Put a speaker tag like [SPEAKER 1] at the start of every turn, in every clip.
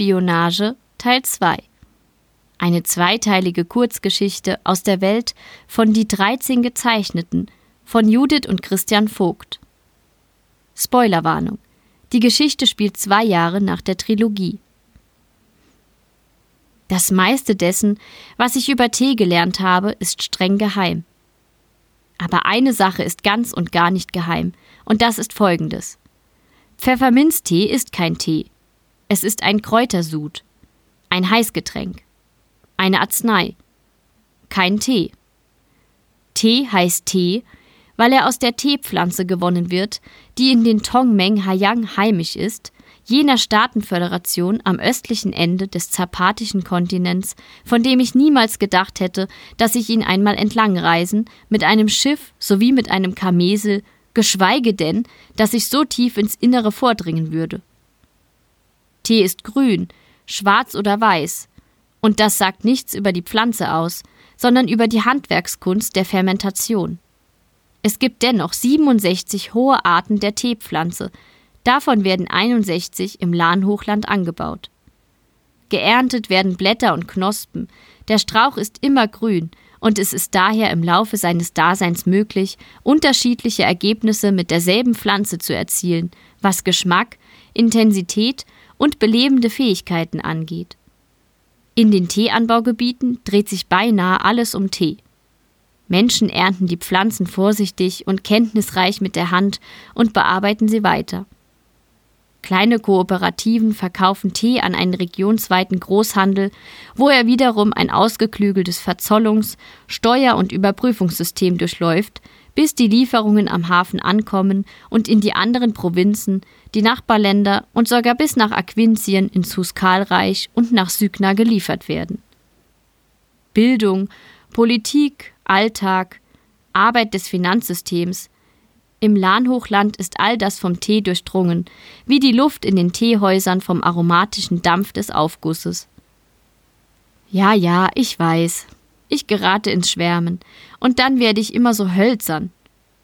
[SPEAKER 1] Teespionage Teil 2 Eine zweiteilige Kurzgeschichte aus der Welt von Die 13 Gezeichneten von Judith und Christian Vogt. Spoilerwarnung. Die Geschichte spielt zwei Jahre nach der Trilogie. Das meiste dessen, was ich über Tee gelernt habe, ist streng geheim. Aber eine Sache ist ganz und gar nicht geheim, und das ist folgendes. Pfefferminztee ist kein Tee. Es ist ein Kräutersud, ein Heißgetränk, eine Arznei, kein Tee. Tee heißt Tee, weil er aus der Teepflanze gewonnen wird, die in den Tongmeng Hayang heimisch ist, jener Staatenföderation am östlichen Ende des zapatischen Kontinents, von dem ich niemals gedacht hätte, dass ich ihn einmal entlangreisen, mit einem Schiff sowie mit einem Kamesel, geschweige denn, dass ich so tief ins Innere vordringen würde. Tee ist grün, schwarz oder weiß, und das sagt nichts über die Pflanze aus, sondern über die Handwerkskunst der Fermentation. Es gibt dennoch 67 hohe Arten der Teepflanze, davon werden 61 im Lahnhochland angebaut. Geerntet werden Blätter und Knospen, der Strauch ist immer grün und es ist daher im Laufe seines Daseins möglich, unterschiedliche Ergebnisse mit derselben Pflanze zu erzielen, was Geschmack, Intensität und belebende Fähigkeiten angeht. In den Teeanbaugebieten dreht sich beinahe alles um Tee. Menschen ernten die Pflanzen vorsichtig und kenntnisreich mit der Hand und bearbeiten sie weiter. Kleine Kooperativen verkaufen Tee an einen regionsweiten Großhandel, wo er wiederum ein ausgeklügeltes Verzollungs-, Steuer- und Überprüfungssystem durchläuft, bis die Lieferungen am Hafen ankommen und in die anderen Provinzen, die Nachbarländer und sogar bis nach Aquintien ins Huskalreich und nach Sygna geliefert werden. Bildung, Politik, Alltag, Arbeit des Finanzsystems, im Lahnhochland ist all das vom Tee durchdrungen, wie die Luft in den Teehäusern vom aromatischen Dampf des Aufgusses. Ja, ja, ich weiß. Ich gerate ins Schwärmen, und dann werde ich immer so hölzern.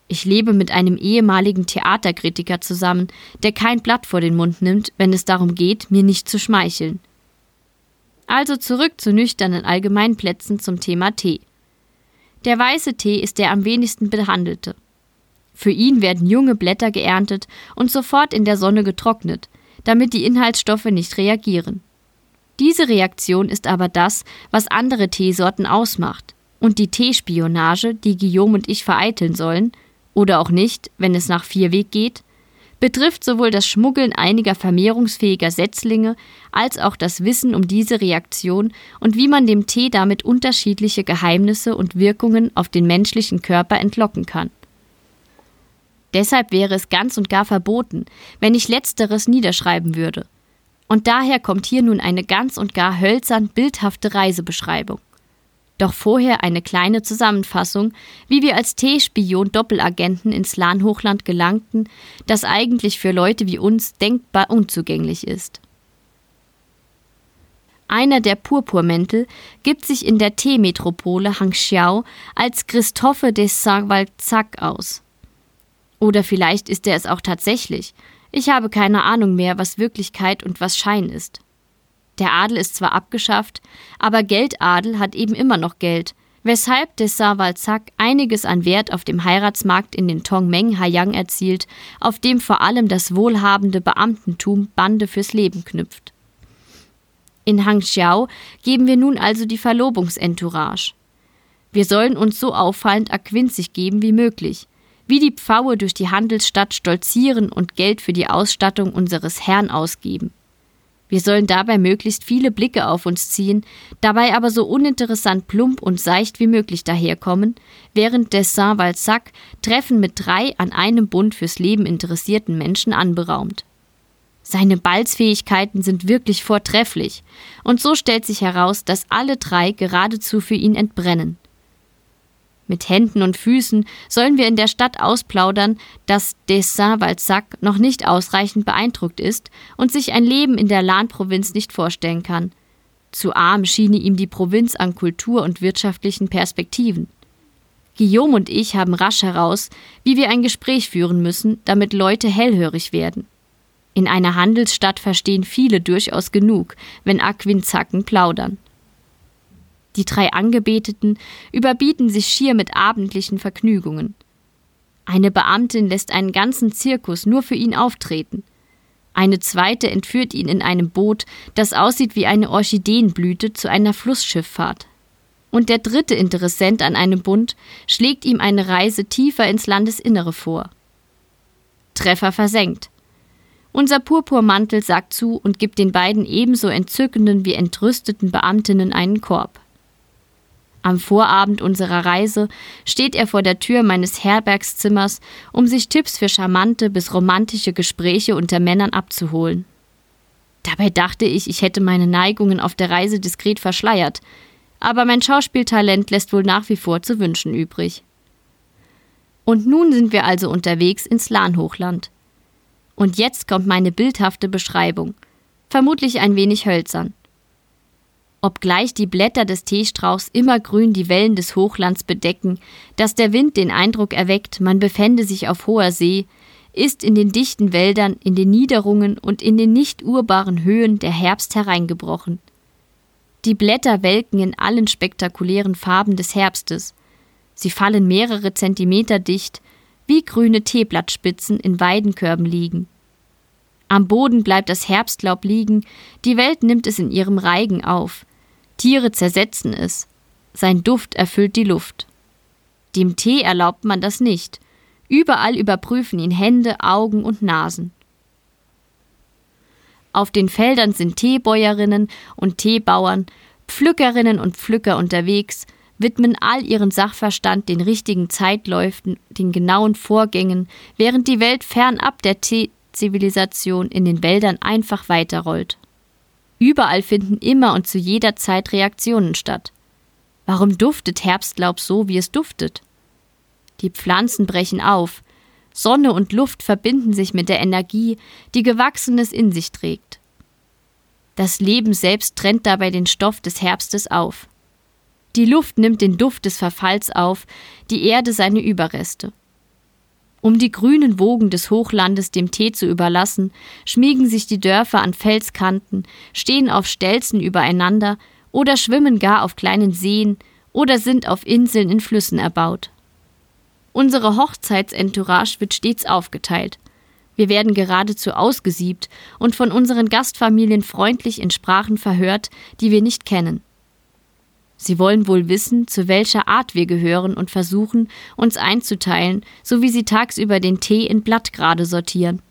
[SPEAKER 1] Ich lebe mit einem ehemaligen Theaterkritiker zusammen, der kein Blatt vor den Mund nimmt, wenn es darum geht, mir nicht zu schmeicheln. Also zurück zu nüchternen Allgemeinplätzen zum Thema Tee. Der weiße Tee ist der am wenigsten behandelte. Für ihn werden junge Blätter geerntet und sofort in der Sonne getrocknet, damit die Inhaltsstoffe nicht reagieren. Diese Reaktion ist aber das, was andere Teesorten ausmacht. Und die Teespionage, die Guillaume und ich vereiteln sollen, oder auch nicht, wenn es nach Vierweg geht, betrifft sowohl das Schmuggeln einiger vermehrungsfähiger Setzlinge als auch das Wissen um diese Reaktion und wie man dem Tee damit unterschiedliche Geheimnisse und Wirkungen auf den menschlichen Körper entlocken kann. Deshalb wäre es ganz und gar verboten, wenn ich letzteres niederschreiben würde. Und daher kommt hier nun eine ganz und gar hölzern bildhafte Reisebeschreibung. Doch vorher eine kleine Zusammenfassung, wie wir als T-Spion-Doppelagenten ins Lahnhochland gelangten, das eigentlich für Leute wie uns denkbar unzugänglich ist. Einer der Purpurmäntel gibt sich in der Teemetropole Hangxiao als Christophe de Saint-Valzac aus. Oder vielleicht ist er es auch tatsächlich. Ich habe keine Ahnung mehr, was Wirklichkeit und was Schein ist. Der Adel ist zwar abgeschafft, aber Geldadel hat eben immer noch Geld, weshalb de Savalzak einiges an Wert auf dem Heiratsmarkt in den Tongmeng Hayang erzielt, auf dem vor allem das wohlhabende Beamtentum Bande fürs Leben knüpft. In Hangxiao geben wir nun also die Verlobungsentourage. Wir sollen uns so auffallend aquinzig geben wie möglich, wie die Pfaue durch die Handelsstadt stolzieren und Geld für die Ausstattung unseres Herrn ausgeben. Wir sollen dabei möglichst viele Blicke auf uns ziehen, dabei aber so uninteressant plump und seicht wie möglich daherkommen, während des Saint-Valsac Treffen mit drei an einem Bund fürs Leben interessierten Menschen anberaumt. Seine Balzfähigkeiten sind wirklich vortrefflich, und so stellt sich heraus, dass alle drei geradezu für ihn entbrennen. Mit Händen und Füßen sollen wir in der Stadt ausplaudern, dass Dessin-Valsac noch nicht ausreichend beeindruckt ist und sich ein Leben in der Lahn-Provinz nicht vorstellen kann. Zu arm schiene ihm die Provinz an Kultur und wirtschaftlichen Perspektiven. Guillaume und ich haben rasch heraus, wie wir ein Gespräch führen müssen, damit Leute hellhörig werden. In einer Handelsstadt verstehen viele durchaus genug, wenn Aquinzacken plaudern. Die drei Angebeteten überbieten sich schier mit abendlichen Vergnügungen. Eine Beamtin lässt einen ganzen Zirkus nur für ihn auftreten. Eine zweite entführt ihn in einem Boot, das aussieht wie eine Orchideenblüte, zu einer Flussschifffahrt. Und der dritte Interessent an einem Bund schlägt ihm eine Reise tiefer ins Landesinnere vor. Treffer versenkt. Unser Purpurmantel sagt zu und gibt den beiden ebenso entzückenden wie entrüsteten Beamtinnen einen Korb. Am Vorabend unserer Reise steht er vor der Tür meines Herbergszimmers, um sich Tipps für charmante bis romantische Gespräche unter Männern abzuholen. Dabei dachte ich, ich hätte meine Neigungen auf der Reise diskret verschleiert, aber mein Schauspieltalent lässt wohl nach wie vor zu wünschen übrig. Und nun sind wir also unterwegs ins Lahnhochland. Und jetzt kommt meine bildhafte Beschreibung, vermutlich ein wenig hölzern. Obgleich die Blätter des Teestrauchs immergrün die Wellen des Hochlands bedecken, dass der Wind den Eindruck erweckt, man befände sich auf hoher See, ist in den dichten Wäldern, in den Niederungen und in den nicht urbaren Höhen der Herbst hereingebrochen. Die Blätter welken in allen spektakulären Farben des Herbstes. Sie fallen mehrere Zentimeter dicht, wie grüne Teeblattspitzen in Weidenkörben liegen. Am Boden bleibt das Herbstlaub liegen, die Welt nimmt es in ihrem Reigen auf. Tiere zersetzen es. Sein Duft erfüllt die Luft. Dem Tee erlaubt man das nicht. Überall überprüfen ihn Hände, Augen und Nasen. Auf den Feldern sind Teebäuerinnen und Teebauern, Pflückerinnen und Pflücker unterwegs, widmen all ihren Sachverstand den richtigen Zeitläufen, den genauen Vorgängen, während die Welt fernab der Teezivilisation in den Wäldern einfach weiterrollt. Überall finden immer und zu jeder Zeit Reaktionen statt. Warum duftet Herbstlaub so, wie es duftet? Die Pflanzen brechen auf, Sonne und Luft verbinden sich mit der Energie, die Gewachsenes in sich trägt. Das Leben selbst trennt dabei den Stoff des Herbstes auf. Die Luft nimmt den Duft des Verfalls auf, die Erde seine Überreste. Um die grünen Wogen des Hochlandes dem Tee zu überlassen, schmiegen sich die Dörfer an Felskanten, stehen auf Stelzen übereinander oder schwimmen gar auf kleinen Seen oder sind auf Inseln in Flüssen erbaut. Unsere Hochzeitsentourage wird stets aufgeteilt. Wir werden geradezu ausgesiebt und von unseren Gastfamilien freundlich in Sprachen verhört, die wir nicht kennen. Sie wollen wohl wissen, zu welcher Art wir gehören und versuchen, uns einzuteilen, so wie sie tagsüber den Tee in Blattgrade sortieren.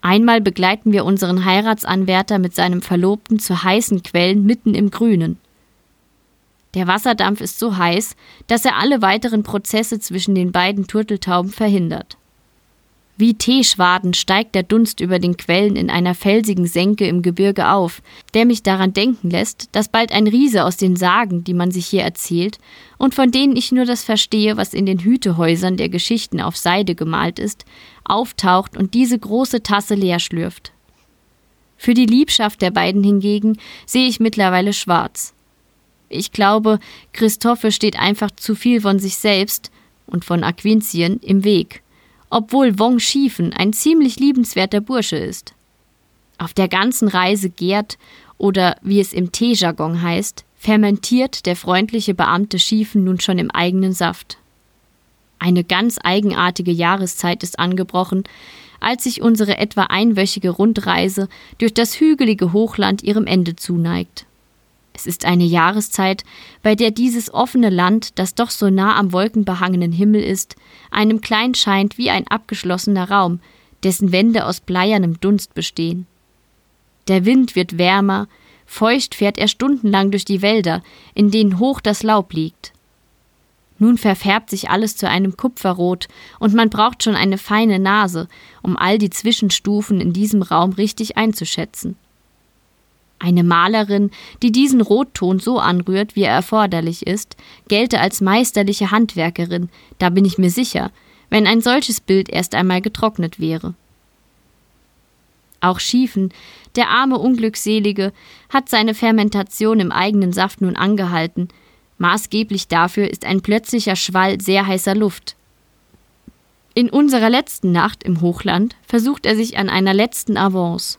[SPEAKER 1] Einmal begleiten wir unseren Heiratsanwärter mit seinem Verlobten zu heißen Quellen mitten im Grünen. Der Wasserdampf ist so heiß, dass er alle weiteren Prozesse zwischen den beiden Turteltauben verhindert. Wie Teeschwaden steigt der Dunst über den Quellen in einer felsigen Senke im Gebirge auf, der mich daran denken lässt, dass bald ein Riese aus den Sagen, die man sich hier erzählt, und von denen ich nur das verstehe, was in den Hütehäusern der Geschichten auf Seide gemalt ist, auftaucht und diese große Tasse leer schlürft. Für die Liebschaft der beiden hingegen sehe ich mittlerweile schwarz. Ich glaube, Christophe steht einfach zu viel von sich selbst und von Aquintien im Weg obwohl Wong Schiefen ein ziemlich liebenswerter Bursche ist. Auf der ganzen Reise gärt, oder wie es im Teejargon heißt, fermentiert der freundliche Beamte Schiefen nun schon im eigenen Saft. Eine ganz eigenartige Jahreszeit ist angebrochen, als sich unsere etwa einwöchige Rundreise durch das hügelige Hochland ihrem Ende zuneigt. Es ist eine Jahreszeit, bei der dieses offene Land, das doch so nah am wolkenbehangenen Himmel ist, einem klein scheint wie ein abgeschlossener Raum, dessen Wände aus bleiernem Dunst bestehen. Der Wind wird wärmer, feucht fährt er stundenlang durch die Wälder, in denen hoch das Laub liegt. Nun verfärbt sich alles zu einem Kupferrot, und man braucht schon eine feine Nase, um all die Zwischenstufen in diesem Raum richtig einzuschätzen. Eine Malerin, die diesen Rotton so anrührt, wie er erforderlich ist, gelte als meisterliche Handwerkerin, da bin ich mir sicher, wenn ein solches Bild erst einmal getrocknet wäre. Auch Schiefen, der arme Unglückselige, hat seine Fermentation im eigenen Saft nun angehalten. Maßgeblich dafür ist ein plötzlicher Schwall sehr heißer Luft. In unserer letzten Nacht im Hochland versucht er sich an einer letzten Avance.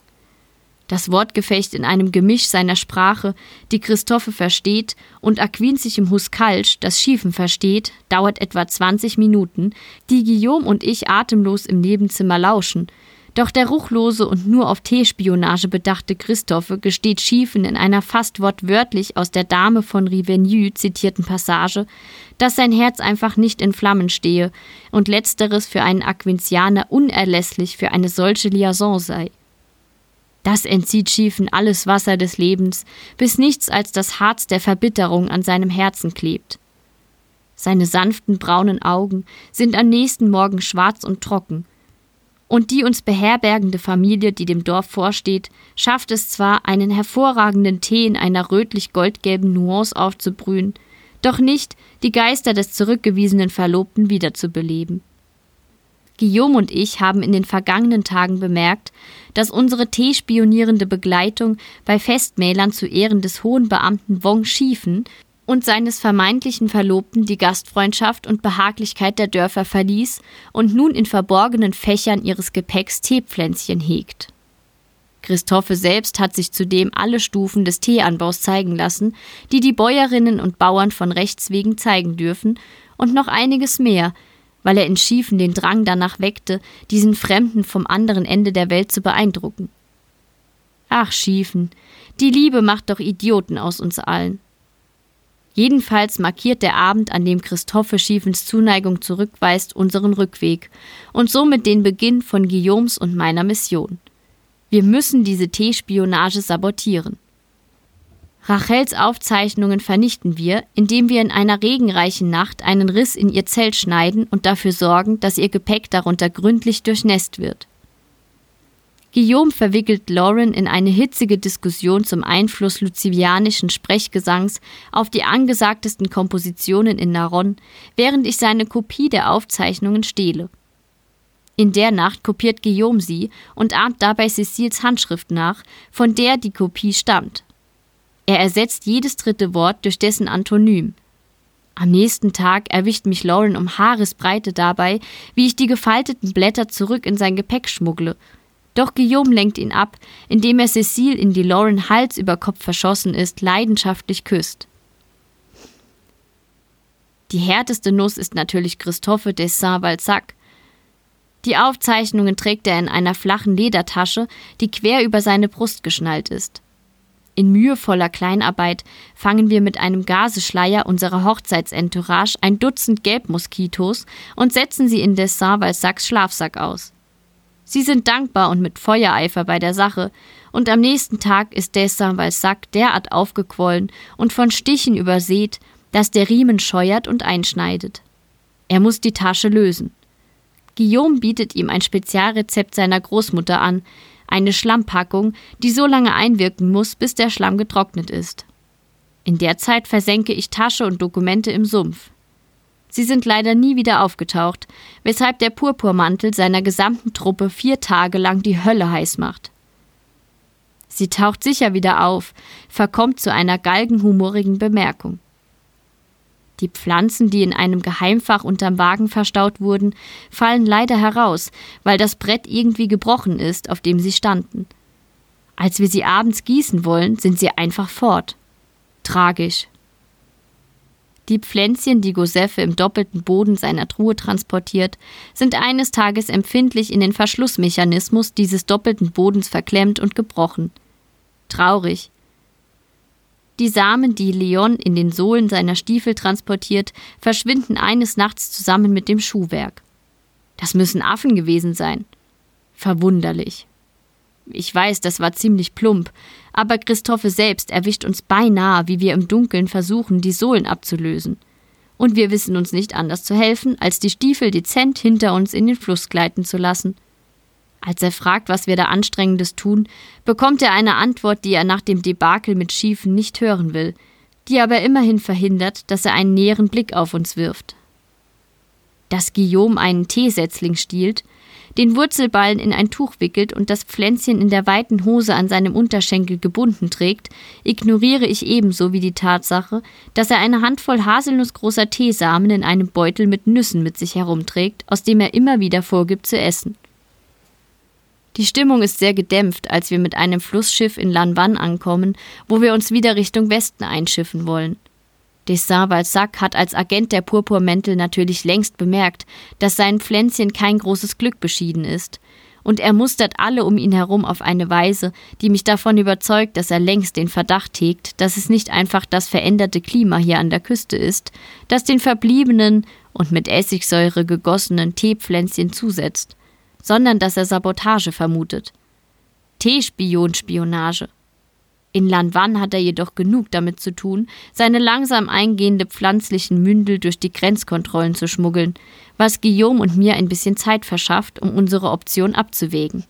[SPEAKER 1] Das Wortgefecht in einem Gemisch seiner Sprache, die Christophe versteht, und Aquin sich im Huskalsch, das Schiefen versteht, dauert etwa 20 Minuten, die Guillaume und ich atemlos im Nebenzimmer lauschen. Doch der ruchlose und nur auf Teespionage bedachte Christophe gesteht Schiefen in einer fast wortwörtlich aus der Dame von Rivenu zitierten Passage, dass sein Herz einfach nicht in Flammen stehe und letzteres für einen Aquintianer unerlässlich für eine solche Liaison sei. Das entzieht Schiefen alles Wasser des Lebens, bis nichts als das Harz der Verbitterung an seinem Herzen klebt. Seine sanften braunen Augen sind am nächsten Morgen schwarz und trocken. Und die uns beherbergende Familie, die dem Dorf vorsteht, schafft es zwar, einen hervorragenden Tee in einer rötlich-goldgelben Nuance aufzubrühen, doch nicht, die Geister des zurückgewiesenen Verlobten wiederzubeleben. Guillaume und ich haben in den vergangenen Tagen bemerkt, dass unsere T-spionierende Begleitung bei Festmählern zu Ehren des hohen Beamten Wong Schiefen und seines vermeintlichen Verlobten die Gastfreundschaft und Behaglichkeit der Dörfer verließ und nun in verborgenen Fächern ihres Gepäcks Teepflänzchen hegt. Christophe selbst hat sich zudem alle Stufen des Teeanbaus zeigen lassen, die die Bäuerinnen und Bauern von Rechts wegen zeigen dürfen, und noch einiges mehr, weil er in Schiefen den Drang danach weckte, diesen Fremden vom anderen Ende der Welt zu beeindrucken. Ach, Schiefen, die Liebe macht doch Idioten aus uns allen. Jedenfalls markiert der Abend, an dem Christophe Schiefens Zuneigung zurückweist, unseren Rückweg und somit den Beginn von Guillaumes und meiner Mission. Wir müssen diese T-Spionage sabotieren. Rachels Aufzeichnungen vernichten wir, indem wir in einer regenreichen Nacht einen Riss in ihr Zelt schneiden und dafür sorgen, dass ihr Gepäck darunter gründlich durchnässt wird. Guillaume verwickelt Lauren in eine hitzige Diskussion zum Einfluss lucivianischen Sprechgesangs auf die angesagtesten Kompositionen in Naron, während ich seine Kopie der Aufzeichnungen stehle. In der Nacht kopiert Guillaume sie und ahmt dabei Cecils Handschrift nach, von der die Kopie stammt. Er ersetzt jedes dritte Wort durch dessen Antonym. Am nächsten Tag erwischt mich Lauren um Haaresbreite dabei, wie ich die gefalteten Blätter zurück in sein Gepäck schmuggle. Doch Guillaume lenkt ihn ab, indem er Cecile, in die Lauren Hals über Kopf verschossen ist, leidenschaftlich küsst. Die härteste Nuss ist natürlich Christophe de Saint-Valsac. Die Aufzeichnungen trägt er in einer flachen Ledertasche, die quer über seine Brust geschnallt ist. In mühevoller Kleinarbeit fangen wir mit einem Gaseschleier unserer Hochzeitsentourage ein Dutzend Gelbmoskitos und setzen sie in Dessin Valsacs Schlafsack aus. Sie sind dankbar und mit Feuereifer bei der Sache, und am nächsten Tag ist Dessin Valsac derart aufgequollen und von Stichen übersät, dass der Riemen scheuert und einschneidet. Er muss die Tasche lösen. Guillaume bietet ihm ein Spezialrezept seiner Großmutter an, eine Schlammpackung, die so lange einwirken muss, bis der Schlamm getrocknet ist. In der Zeit versenke ich Tasche und Dokumente im Sumpf. Sie sind leider nie wieder aufgetaucht, weshalb der Purpurmantel seiner gesamten Truppe vier Tage lang die Hölle heiß macht. Sie taucht sicher wieder auf, verkommt zu einer galgenhumorigen Bemerkung. Die Pflanzen, die in einem Geheimfach unterm Wagen verstaut wurden, fallen leider heraus, weil das Brett irgendwie gebrochen ist, auf dem sie standen. Als wir sie abends gießen wollen, sind sie einfach fort. Tragisch. Die Pflänzchen, die Josephe im doppelten Boden seiner Truhe transportiert, sind eines Tages empfindlich in den Verschlussmechanismus dieses doppelten Bodens verklemmt und gebrochen. Traurig, die Samen, die Leon in den Sohlen seiner Stiefel transportiert, verschwinden eines Nachts zusammen mit dem Schuhwerk. Das müssen Affen gewesen sein. Verwunderlich. Ich weiß, das war ziemlich plump, aber Christophe selbst erwischt uns beinahe, wie wir im Dunkeln versuchen, die Sohlen abzulösen. Und wir wissen uns nicht anders zu helfen, als die Stiefel dezent hinter uns in den Fluss gleiten zu lassen. Als er fragt, was wir da Anstrengendes tun, bekommt er eine Antwort, die er nach dem Debakel mit Schiefen nicht hören will, die aber immerhin verhindert, dass er einen näheren Blick auf uns wirft. Dass Guillaume einen Teesetzling stiehlt, den Wurzelballen in ein Tuch wickelt und das Pflänzchen in der weiten Hose an seinem Unterschenkel gebunden trägt, ignoriere ich ebenso wie die Tatsache, dass er eine Handvoll haselnussgroßer Teesamen in einem Beutel mit Nüssen mit sich herumträgt, aus dem er immer wieder vorgibt zu essen. Die Stimmung ist sehr gedämpft, als wir mit einem Flussschiff in Lanwan ankommen, wo wir uns wieder Richtung Westen einschiffen wollen. Dessin-Balzac hat als Agent der Purpurmäntel natürlich längst bemerkt, dass sein Pflänzchen kein großes Glück beschieden ist, und er mustert alle um ihn herum auf eine Weise, die mich davon überzeugt, dass er längst den Verdacht hegt, dass es nicht einfach das veränderte Klima hier an der Küste ist, das den verbliebenen und mit Essigsäure gegossenen Teepflänzchen zusetzt, sondern dass er Sabotage vermutet. Teespionspionage. In Lanwan hat er jedoch genug damit zu tun, seine langsam eingehende pflanzlichen Mündel durch die Grenzkontrollen zu schmuggeln, was Guillaume und mir ein bisschen Zeit verschafft, um unsere Option abzuwägen.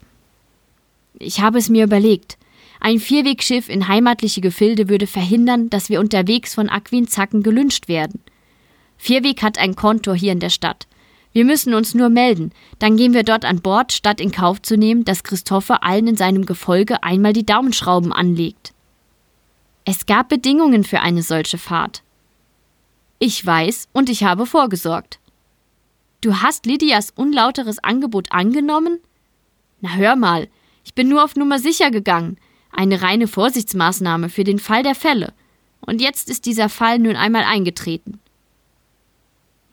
[SPEAKER 1] Ich habe es mir überlegt. Ein Vierwegschiff in heimatliche Gefilde würde verhindern, dass wir unterwegs von Aquinzacken gelünscht werden. Vierweg hat ein Kontor hier in der Stadt. Wir müssen uns nur melden, dann gehen wir dort an Bord, statt in Kauf zu nehmen, dass Christopher allen in seinem Gefolge einmal die Daumenschrauben anlegt. Es gab Bedingungen für eine solche Fahrt. Ich weiß und ich habe vorgesorgt. Du hast Lydias unlauteres Angebot angenommen? Na hör mal, ich bin nur auf Nummer sicher gegangen. Eine reine Vorsichtsmaßnahme für den Fall der Fälle. Und jetzt ist dieser Fall nun einmal eingetreten.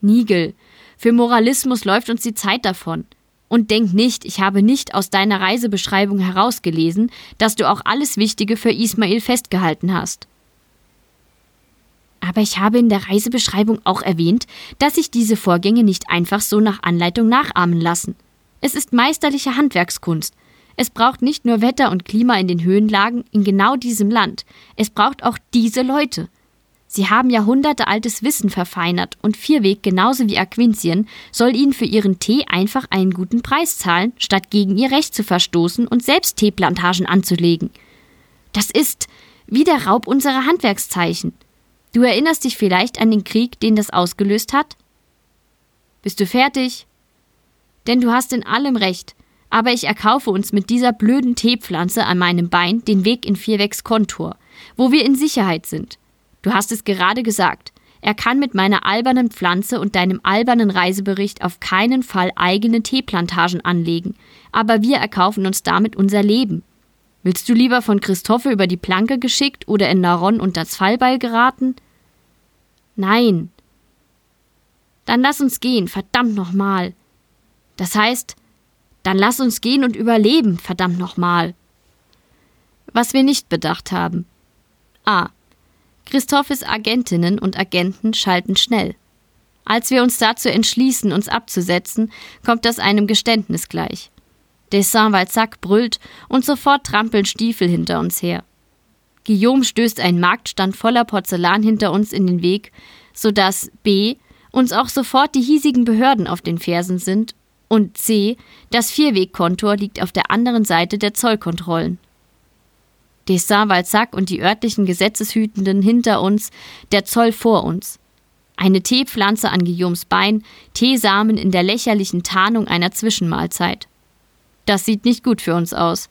[SPEAKER 1] Nigel, für Moralismus läuft uns die Zeit davon. Und denk nicht, ich habe nicht aus deiner Reisebeschreibung herausgelesen, dass du auch alles Wichtige für Ismail festgehalten hast. Aber ich habe in der Reisebeschreibung auch erwähnt, dass sich diese Vorgänge nicht einfach so nach Anleitung nachahmen lassen. Es ist meisterliche Handwerkskunst. Es braucht nicht nur Wetter und Klima in den Höhenlagen in genau diesem Land, es braucht auch diese Leute. Sie haben jahrhundertealtes Wissen verfeinert und Vierweg genauso wie Aquintien soll ihnen für ihren Tee einfach einen guten Preis zahlen, statt gegen ihr Recht zu verstoßen und selbst Teeplantagen anzulegen. Das ist wie der Raub unserer Handwerkszeichen. Du erinnerst dich vielleicht an den Krieg, den das ausgelöst hat? Bist du fertig? Denn du hast in allem recht, aber ich erkaufe uns mit dieser blöden Teepflanze an meinem Bein den Weg in Vierwegs Kontor, wo wir in Sicherheit sind. Du hast es gerade gesagt. Er kann mit meiner albernen Pflanze und deinem albernen Reisebericht auf keinen Fall eigene Teeplantagen anlegen, aber wir erkaufen uns damit unser Leben. Willst du lieber von Christophe über die Planke geschickt oder in Naron unter das Fallbeil geraten? Nein. Dann lass uns gehen, verdammt nochmal. Das heißt, dann lass uns gehen und überleben, verdammt nochmal. Was wir nicht bedacht haben. A. Christophs Agentinnen und Agenten schalten schnell. Als wir uns dazu entschließen, uns abzusetzen, kommt das einem Geständnis gleich. Dessin-Valzac brüllt und sofort trampeln Stiefel hinter uns her. Guillaume stößt einen Marktstand voller Porzellan hinter uns in den Weg, sodass B. uns auch sofort die hiesigen Behörden auf den Fersen sind und C. das Vierwegkontor liegt auf der anderen Seite der Zollkontrollen. Dessin-Valzac und die örtlichen Gesetzeshütenden hinter uns, der Zoll vor uns. Eine Teepflanze an Guillaumes Bein, Teesamen in der lächerlichen Tarnung einer Zwischenmahlzeit. Das sieht nicht gut für uns aus.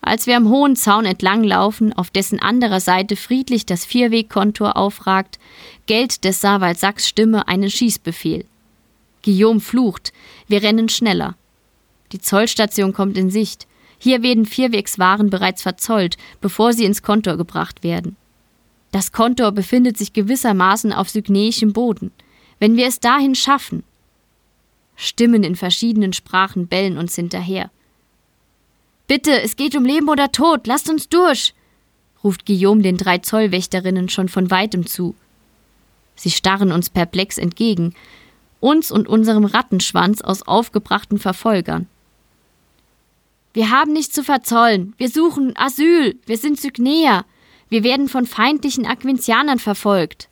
[SPEAKER 1] Als wir am hohen Zaun entlanglaufen, auf dessen anderer Seite friedlich das Vierwegkontor aufragt, gellt des Savalsacs Stimme einen Schießbefehl. Guillaume flucht, wir rennen schneller. Die Zollstation kommt in Sicht. Hier werden Vierwegswaren bereits verzollt, bevor sie ins Kontor gebracht werden. Das Kontor befindet sich gewissermaßen auf sygneischem Boden. Wenn wir es dahin schaffen. Stimmen in verschiedenen Sprachen bellen uns hinterher. Bitte, es geht um Leben oder Tod, lasst uns durch! ruft Guillaume den drei Zollwächterinnen schon von weitem zu. Sie starren uns perplex entgegen, uns und unserem Rattenschwanz aus aufgebrachten Verfolgern. Wir haben nichts zu verzollen. Wir suchen Asyl. Wir sind Sygnäer. Wir werden von feindlichen Aquintianern verfolgt.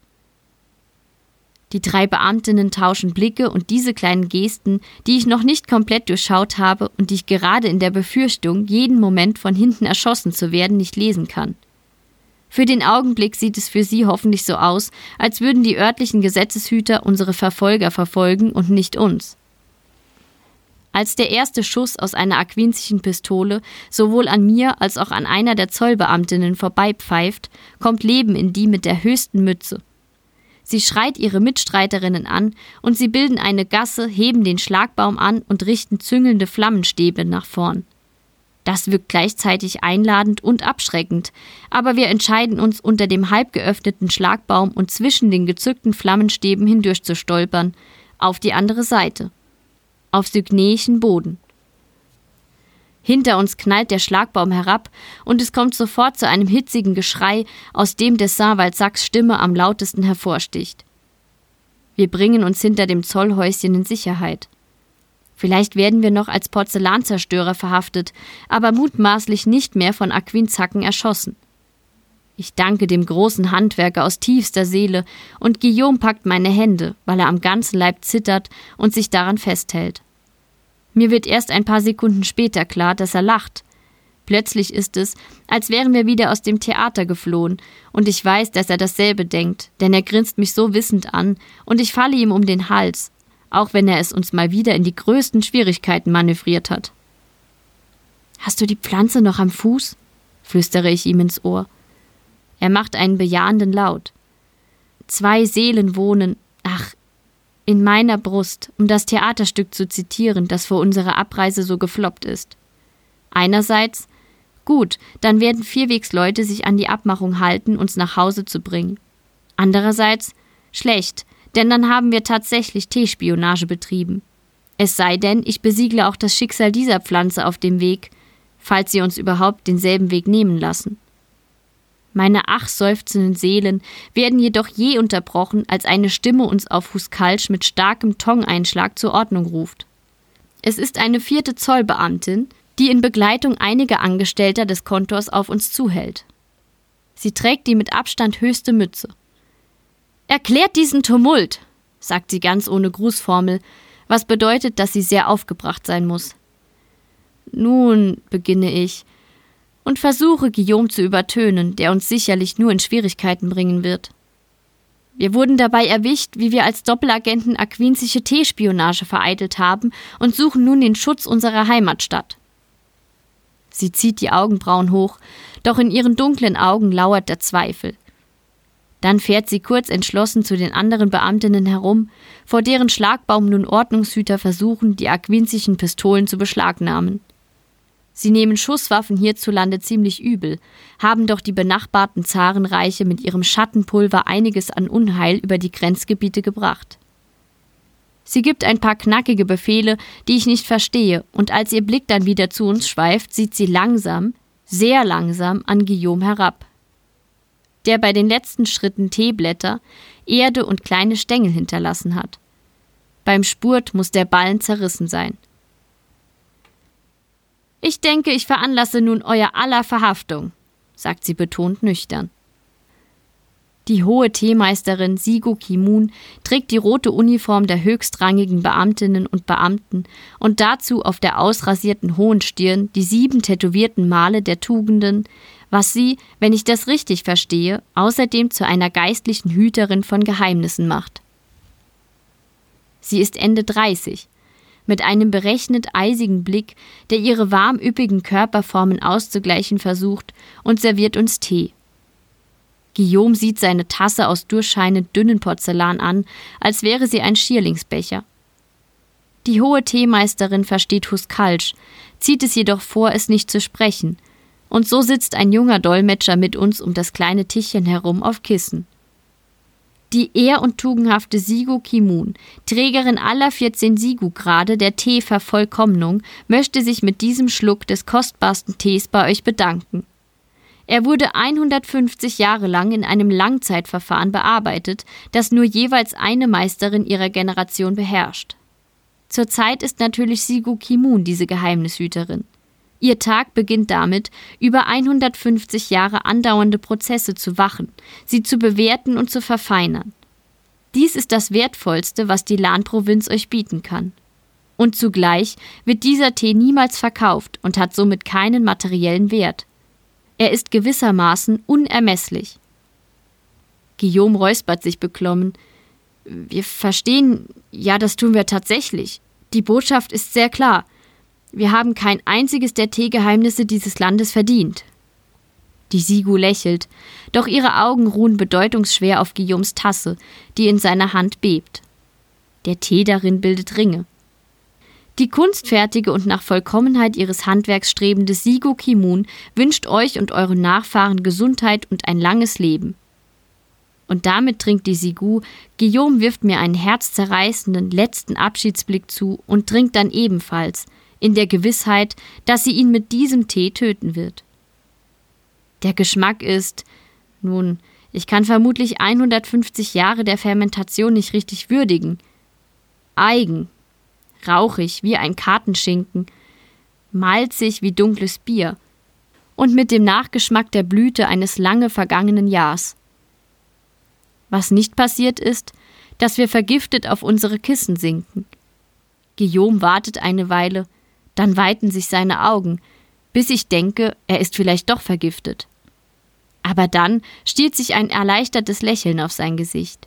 [SPEAKER 1] Die drei Beamtinnen tauschen Blicke und diese kleinen Gesten, die ich noch nicht komplett durchschaut habe und die ich gerade in der Befürchtung, jeden Moment von hinten erschossen zu werden, nicht lesen kann. Für den Augenblick sieht es für sie hoffentlich so aus, als würden die örtlichen Gesetzeshüter unsere Verfolger verfolgen und nicht uns. Als der erste Schuss aus einer aquinzischen Pistole sowohl an mir als auch an einer der Zollbeamtinnen vorbeipfeift, kommt Leben in die mit der höchsten Mütze. Sie schreit ihre Mitstreiterinnen an und sie bilden eine Gasse, heben den Schlagbaum an und richten züngelnde Flammenstäbe nach vorn. Das wirkt gleichzeitig einladend und abschreckend, aber wir entscheiden uns, unter dem halb geöffneten Schlagbaum und zwischen den gezückten Flammenstäben hindurch zu stolpern, auf die andere Seite, auf sygneischen Boden. Hinter uns knallt der Schlagbaum herab und es kommt sofort zu einem hitzigen Geschrei, aus dem des Saint-Valsacs Stimme am lautesten hervorsticht. Wir bringen uns hinter dem Zollhäuschen in Sicherheit. Vielleicht werden wir noch als Porzellanzerstörer verhaftet, aber mutmaßlich nicht mehr von Aquinzacken erschossen. Ich danke dem großen Handwerker aus tiefster Seele, und Guillaume packt meine Hände, weil er am ganzen Leib zittert und sich daran festhält. Mir wird erst ein paar Sekunden später klar, dass er lacht. Plötzlich ist es, als wären wir wieder aus dem Theater geflohen, und ich weiß, dass er dasselbe denkt, denn er grinst mich so wissend an, und ich falle ihm um den Hals, auch wenn er es uns mal wieder in die größten Schwierigkeiten manövriert hat. Hast du die Pflanze noch am Fuß? flüstere ich ihm ins Ohr. Er macht einen bejahenden Laut. Zwei Seelen wohnen, ach, in meiner Brust, um das Theaterstück zu zitieren, das vor unserer Abreise so gefloppt ist. Einerseits, gut, dann werden Vierwegsleute sich an die Abmachung halten, uns nach Hause zu bringen. Andererseits, schlecht, denn dann haben wir tatsächlich Teespionage betrieben. Es sei denn, ich besiegle auch das Schicksal dieser Pflanze auf dem Weg, falls sie uns überhaupt denselben Weg nehmen lassen. Meine ach seufzenden Seelen werden jedoch je unterbrochen, als eine Stimme uns auf Huskalsch mit starkem Tongeinschlag zur Ordnung ruft. Es ist eine vierte Zollbeamtin, die in Begleitung einiger Angestellter des Kontors auf uns zuhält. Sie trägt die mit Abstand höchste Mütze. Erklärt diesen Tumult, sagt sie ganz ohne Grußformel, was bedeutet, dass sie sehr aufgebracht sein muss. Nun, beginne ich, und versuche Guillaume zu übertönen, der uns sicherlich nur in Schwierigkeiten bringen wird. Wir wurden dabei erwischt, wie wir als Doppelagenten aquinzische T-Spionage vereitelt haben und suchen nun den Schutz unserer Heimatstadt. Sie zieht die Augenbrauen hoch, doch in ihren dunklen Augen lauert der Zweifel. Dann fährt sie kurz entschlossen zu den anderen Beamtinnen herum, vor deren Schlagbaum nun Ordnungshüter versuchen, die aquinzischen Pistolen zu beschlagnahmen. Sie nehmen Schusswaffen hierzulande ziemlich übel, haben doch die benachbarten Zarenreiche mit ihrem Schattenpulver einiges an Unheil über die Grenzgebiete gebracht. Sie gibt ein paar knackige Befehle, die ich nicht verstehe, und als ihr Blick dann wieder zu uns schweift, sieht sie langsam, sehr langsam an Guillaume herab der bei den letzten Schritten Teeblätter, Erde und kleine Stängel hinterlassen hat. Beim Spurt muss der Ballen zerrissen sein. Ich denke, ich veranlasse nun euer aller Verhaftung, sagt sie betont nüchtern. Die hohe Teemeisterin Sigo Kimun trägt die rote Uniform der höchstrangigen Beamtinnen und Beamten und dazu auf der ausrasierten hohen Stirn die sieben tätowierten Male der Tugenden, was sie, wenn ich das richtig verstehe, außerdem zu einer geistlichen Hüterin von Geheimnissen macht. Sie ist Ende 30, mit einem berechnet eisigen Blick, der ihre warm üppigen Körperformen auszugleichen versucht, und serviert uns Tee. Guillaume sieht seine Tasse aus durchscheinend dünnen Porzellan an, als wäre sie ein Schierlingsbecher. Die hohe Teemeisterin versteht Huskalsch, zieht es jedoch vor, es nicht zu sprechen – und so sitzt ein junger Dolmetscher mit uns um das kleine Tischchen herum auf Kissen. Die ehr- und tugendhafte Sigu Kimun, Trägerin aller 14 Sigu-Grade der Teevervollkommnung, möchte sich mit diesem Schluck des kostbarsten Tees bei euch bedanken. Er wurde 150 Jahre lang in einem Langzeitverfahren bearbeitet, das nur jeweils eine Meisterin ihrer Generation beherrscht. Zurzeit ist natürlich Sigu Kimun diese Geheimnishüterin. Ihr Tag beginnt damit, über 150 Jahre andauernde Prozesse zu wachen, sie zu bewerten und zu verfeinern. Dies ist das Wertvollste, was die Lan-Provinz euch bieten kann. Und zugleich wird dieser Tee niemals verkauft und hat somit keinen materiellen Wert. Er ist gewissermaßen unermesslich. Guillaume räuspert sich beklommen. Wir verstehen, ja, das tun wir tatsächlich. Die Botschaft ist sehr klar. Wir haben kein einziges der Teegeheimnisse dieses Landes verdient. Die Sigu lächelt, doch ihre Augen ruhen bedeutungsschwer auf Guillaumes Tasse, die in seiner Hand bebt. Der Tee darin bildet Ringe. Die kunstfertige und nach Vollkommenheit ihres Handwerks strebende Sigo Kimun wünscht euch und euren Nachfahren Gesundheit und ein langes Leben. Und damit trinkt die Sigu, Guillaume wirft mir einen herzzerreißenden letzten Abschiedsblick zu und trinkt dann ebenfalls, in der Gewissheit, dass sie ihn mit diesem Tee töten wird. Der Geschmack ist, nun, ich kann vermutlich 150 Jahre der Fermentation nicht richtig würdigen. Eigen, rauchig wie ein Kartenschinken, malzig wie dunkles Bier und mit dem Nachgeschmack der Blüte eines lange vergangenen Jahrs. Was nicht passiert ist, dass wir vergiftet auf unsere Kissen sinken. Guillaume wartet eine Weile, dann weiten sich seine Augen, bis ich denke, er ist vielleicht doch vergiftet. Aber dann stiehlt sich ein erleichtertes Lächeln auf sein Gesicht.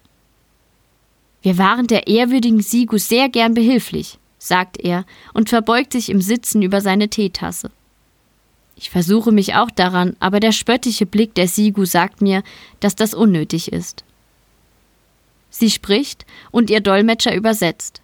[SPEAKER 1] Wir waren der ehrwürdigen Sigus sehr gern behilflich, sagt er und verbeugt sich im Sitzen über seine Teetasse. Ich versuche mich auch daran, aber der spöttische Blick der Sigu sagt mir, dass das unnötig ist. Sie spricht und ihr Dolmetscher übersetzt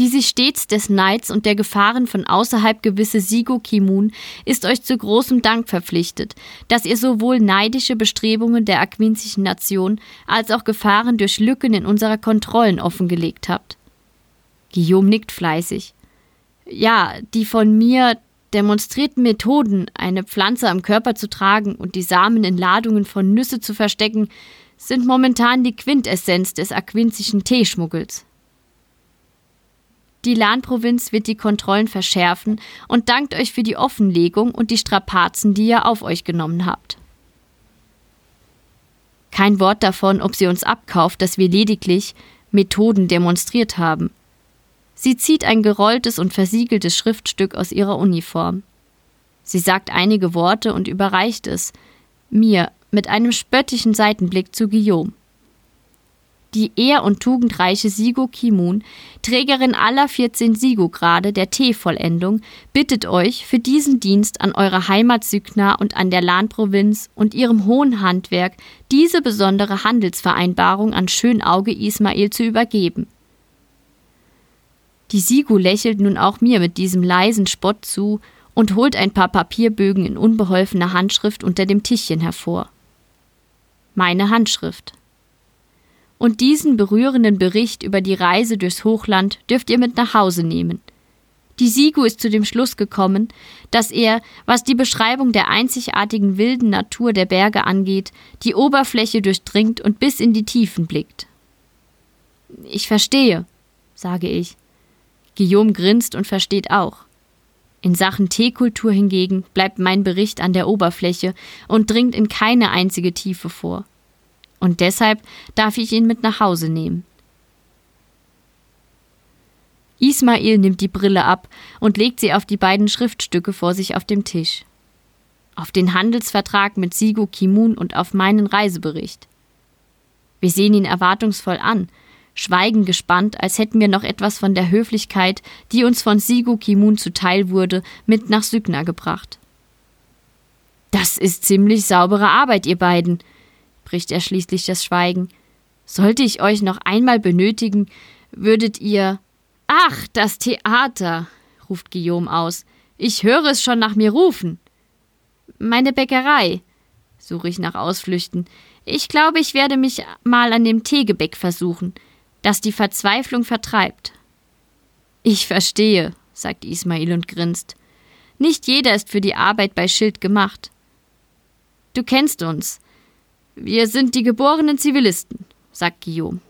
[SPEAKER 1] die sich stets des Neids und der Gefahren von außerhalb gewisse Sigo Kimun, ist euch zu großem Dank verpflichtet, dass ihr sowohl neidische Bestrebungen der aquinzischen Nation als auch Gefahren durch Lücken in unserer Kontrollen offengelegt habt. Guillaume nickt fleißig. Ja, die von mir demonstrierten Methoden, eine Pflanze am Körper zu tragen und die Samen in Ladungen von Nüsse zu verstecken, sind momentan die Quintessenz des aquinzischen Teeschmuggels. Die Lan-Provinz wird die Kontrollen verschärfen und dankt euch für die Offenlegung und die Strapazen, die ihr auf euch genommen habt. Kein Wort davon, ob sie uns abkauft, dass wir lediglich Methoden demonstriert haben. Sie zieht ein gerolltes und versiegeltes Schriftstück aus ihrer Uniform. Sie sagt einige Worte und überreicht es mir mit einem spöttischen Seitenblick zu Guillaume. Die ehr- und tugendreiche Sigo Kimun, Trägerin aller 14 Sigo-Grade der T-Vollendung, bittet euch für diesen Dienst an eurer Heimat Sygna und an der Lan-Provinz und ihrem hohen Handwerk diese besondere Handelsvereinbarung an Schönauge Ismail zu übergeben. Die Sigu lächelt nun auch mir mit diesem leisen Spott zu und holt ein paar Papierbögen in unbeholfener Handschrift unter dem Tischchen hervor. Meine Handschrift. Und diesen berührenden Bericht über die Reise durchs Hochland dürft ihr mit nach Hause nehmen. Die Sigu ist zu dem Schluss gekommen, dass er, was die Beschreibung der einzigartigen wilden Natur der Berge angeht, die Oberfläche durchdringt und bis in die Tiefen blickt. Ich verstehe, sage ich. Guillaume grinst und versteht auch. In Sachen Teekultur hingegen bleibt mein Bericht an der Oberfläche und dringt in keine einzige Tiefe vor und deshalb darf ich ihn mit nach Hause nehmen. Ismail nimmt die Brille ab und legt sie auf die beiden Schriftstücke vor sich auf dem Tisch. Auf den Handelsvertrag mit Sigo Kimun und auf meinen Reisebericht. Wir sehen ihn erwartungsvoll an, schweigen gespannt, als hätten wir noch etwas von der Höflichkeit, die uns von Sigo Kimun zuteil wurde, mit nach Sygna gebracht. Das ist ziemlich saubere Arbeit, ihr beiden, bricht er schließlich das Schweigen. Sollte ich euch noch einmal benötigen, würdet ihr. Ach, das Theater, ruft Guillaume aus. Ich höre es schon nach mir rufen. Meine Bäckerei, suche ich nach Ausflüchten. Ich glaube, ich werde mich mal an dem Teegebäck versuchen, das die Verzweiflung vertreibt. Ich verstehe, sagt Ismail und grinst. Nicht jeder ist für die Arbeit bei Schild gemacht. Du kennst uns. Wir sind die geborenen Zivilisten, sagt Guillaume.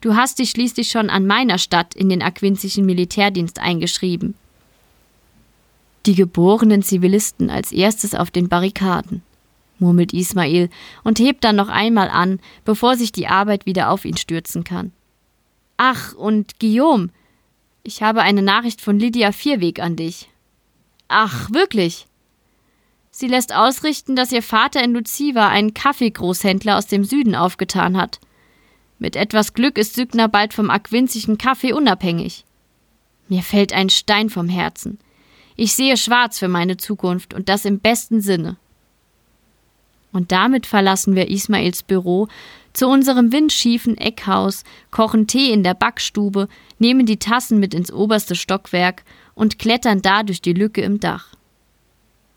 [SPEAKER 1] Du hast dich schließlich schon an meiner Stadt in den aquinzischen Militärdienst eingeschrieben. Die geborenen Zivilisten als erstes auf den Barrikaden, murmelt Ismail und hebt dann noch einmal an, bevor sich die Arbeit wieder auf ihn stürzen kann. Ach, und Guillaume, ich habe eine Nachricht von Lydia Vierweg an dich. Ach, wirklich? Sie lässt ausrichten, dass ihr Vater in Luziva einen Kaffeegroßhändler aus dem Süden aufgetan hat. Mit etwas Glück ist Sügner bald vom aquinzischen Kaffee unabhängig. Mir fällt ein Stein vom Herzen. Ich sehe schwarz für meine Zukunft und das im besten Sinne. Und damit verlassen wir Ismails Büro zu unserem windschiefen Eckhaus, kochen Tee in der Backstube, nehmen die Tassen mit ins oberste Stockwerk und klettern da durch die Lücke im Dach.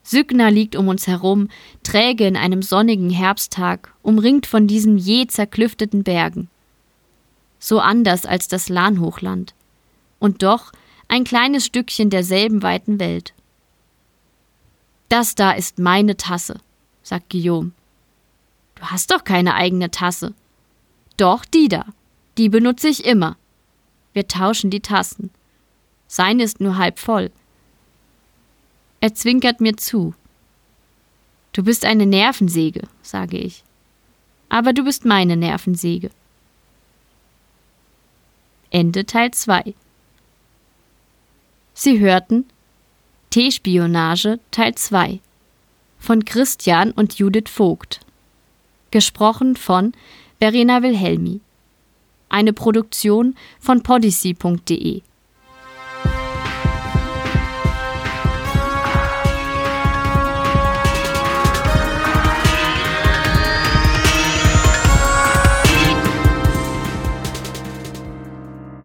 [SPEAKER 1] Sygna liegt um uns herum, träge in einem sonnigen Herbsttag, umringt von diesen je zerklüfteten Bergen. So anders als das Lahnhochland. Und doch ein kleines Stückchen derselben weiten Welt. Das da ist meine Tasse, sagt Guillaume. Du hast doch keine eigene Tasse. Doch, die da. Die benutze ich immer. Wir tauschen die Tassen. Seine ist nur halb voll. Er zwinkert mir zu. Du bist eine Nervensäge, sage ich. Aber du bist meine Nervensäge. Ende Teil 2 Sie hörten T-Spionage Teil 2 von Christian und Judith Vogt. Gesprochen von Verena Wilhelmi. Eine Produktion von podyssey.de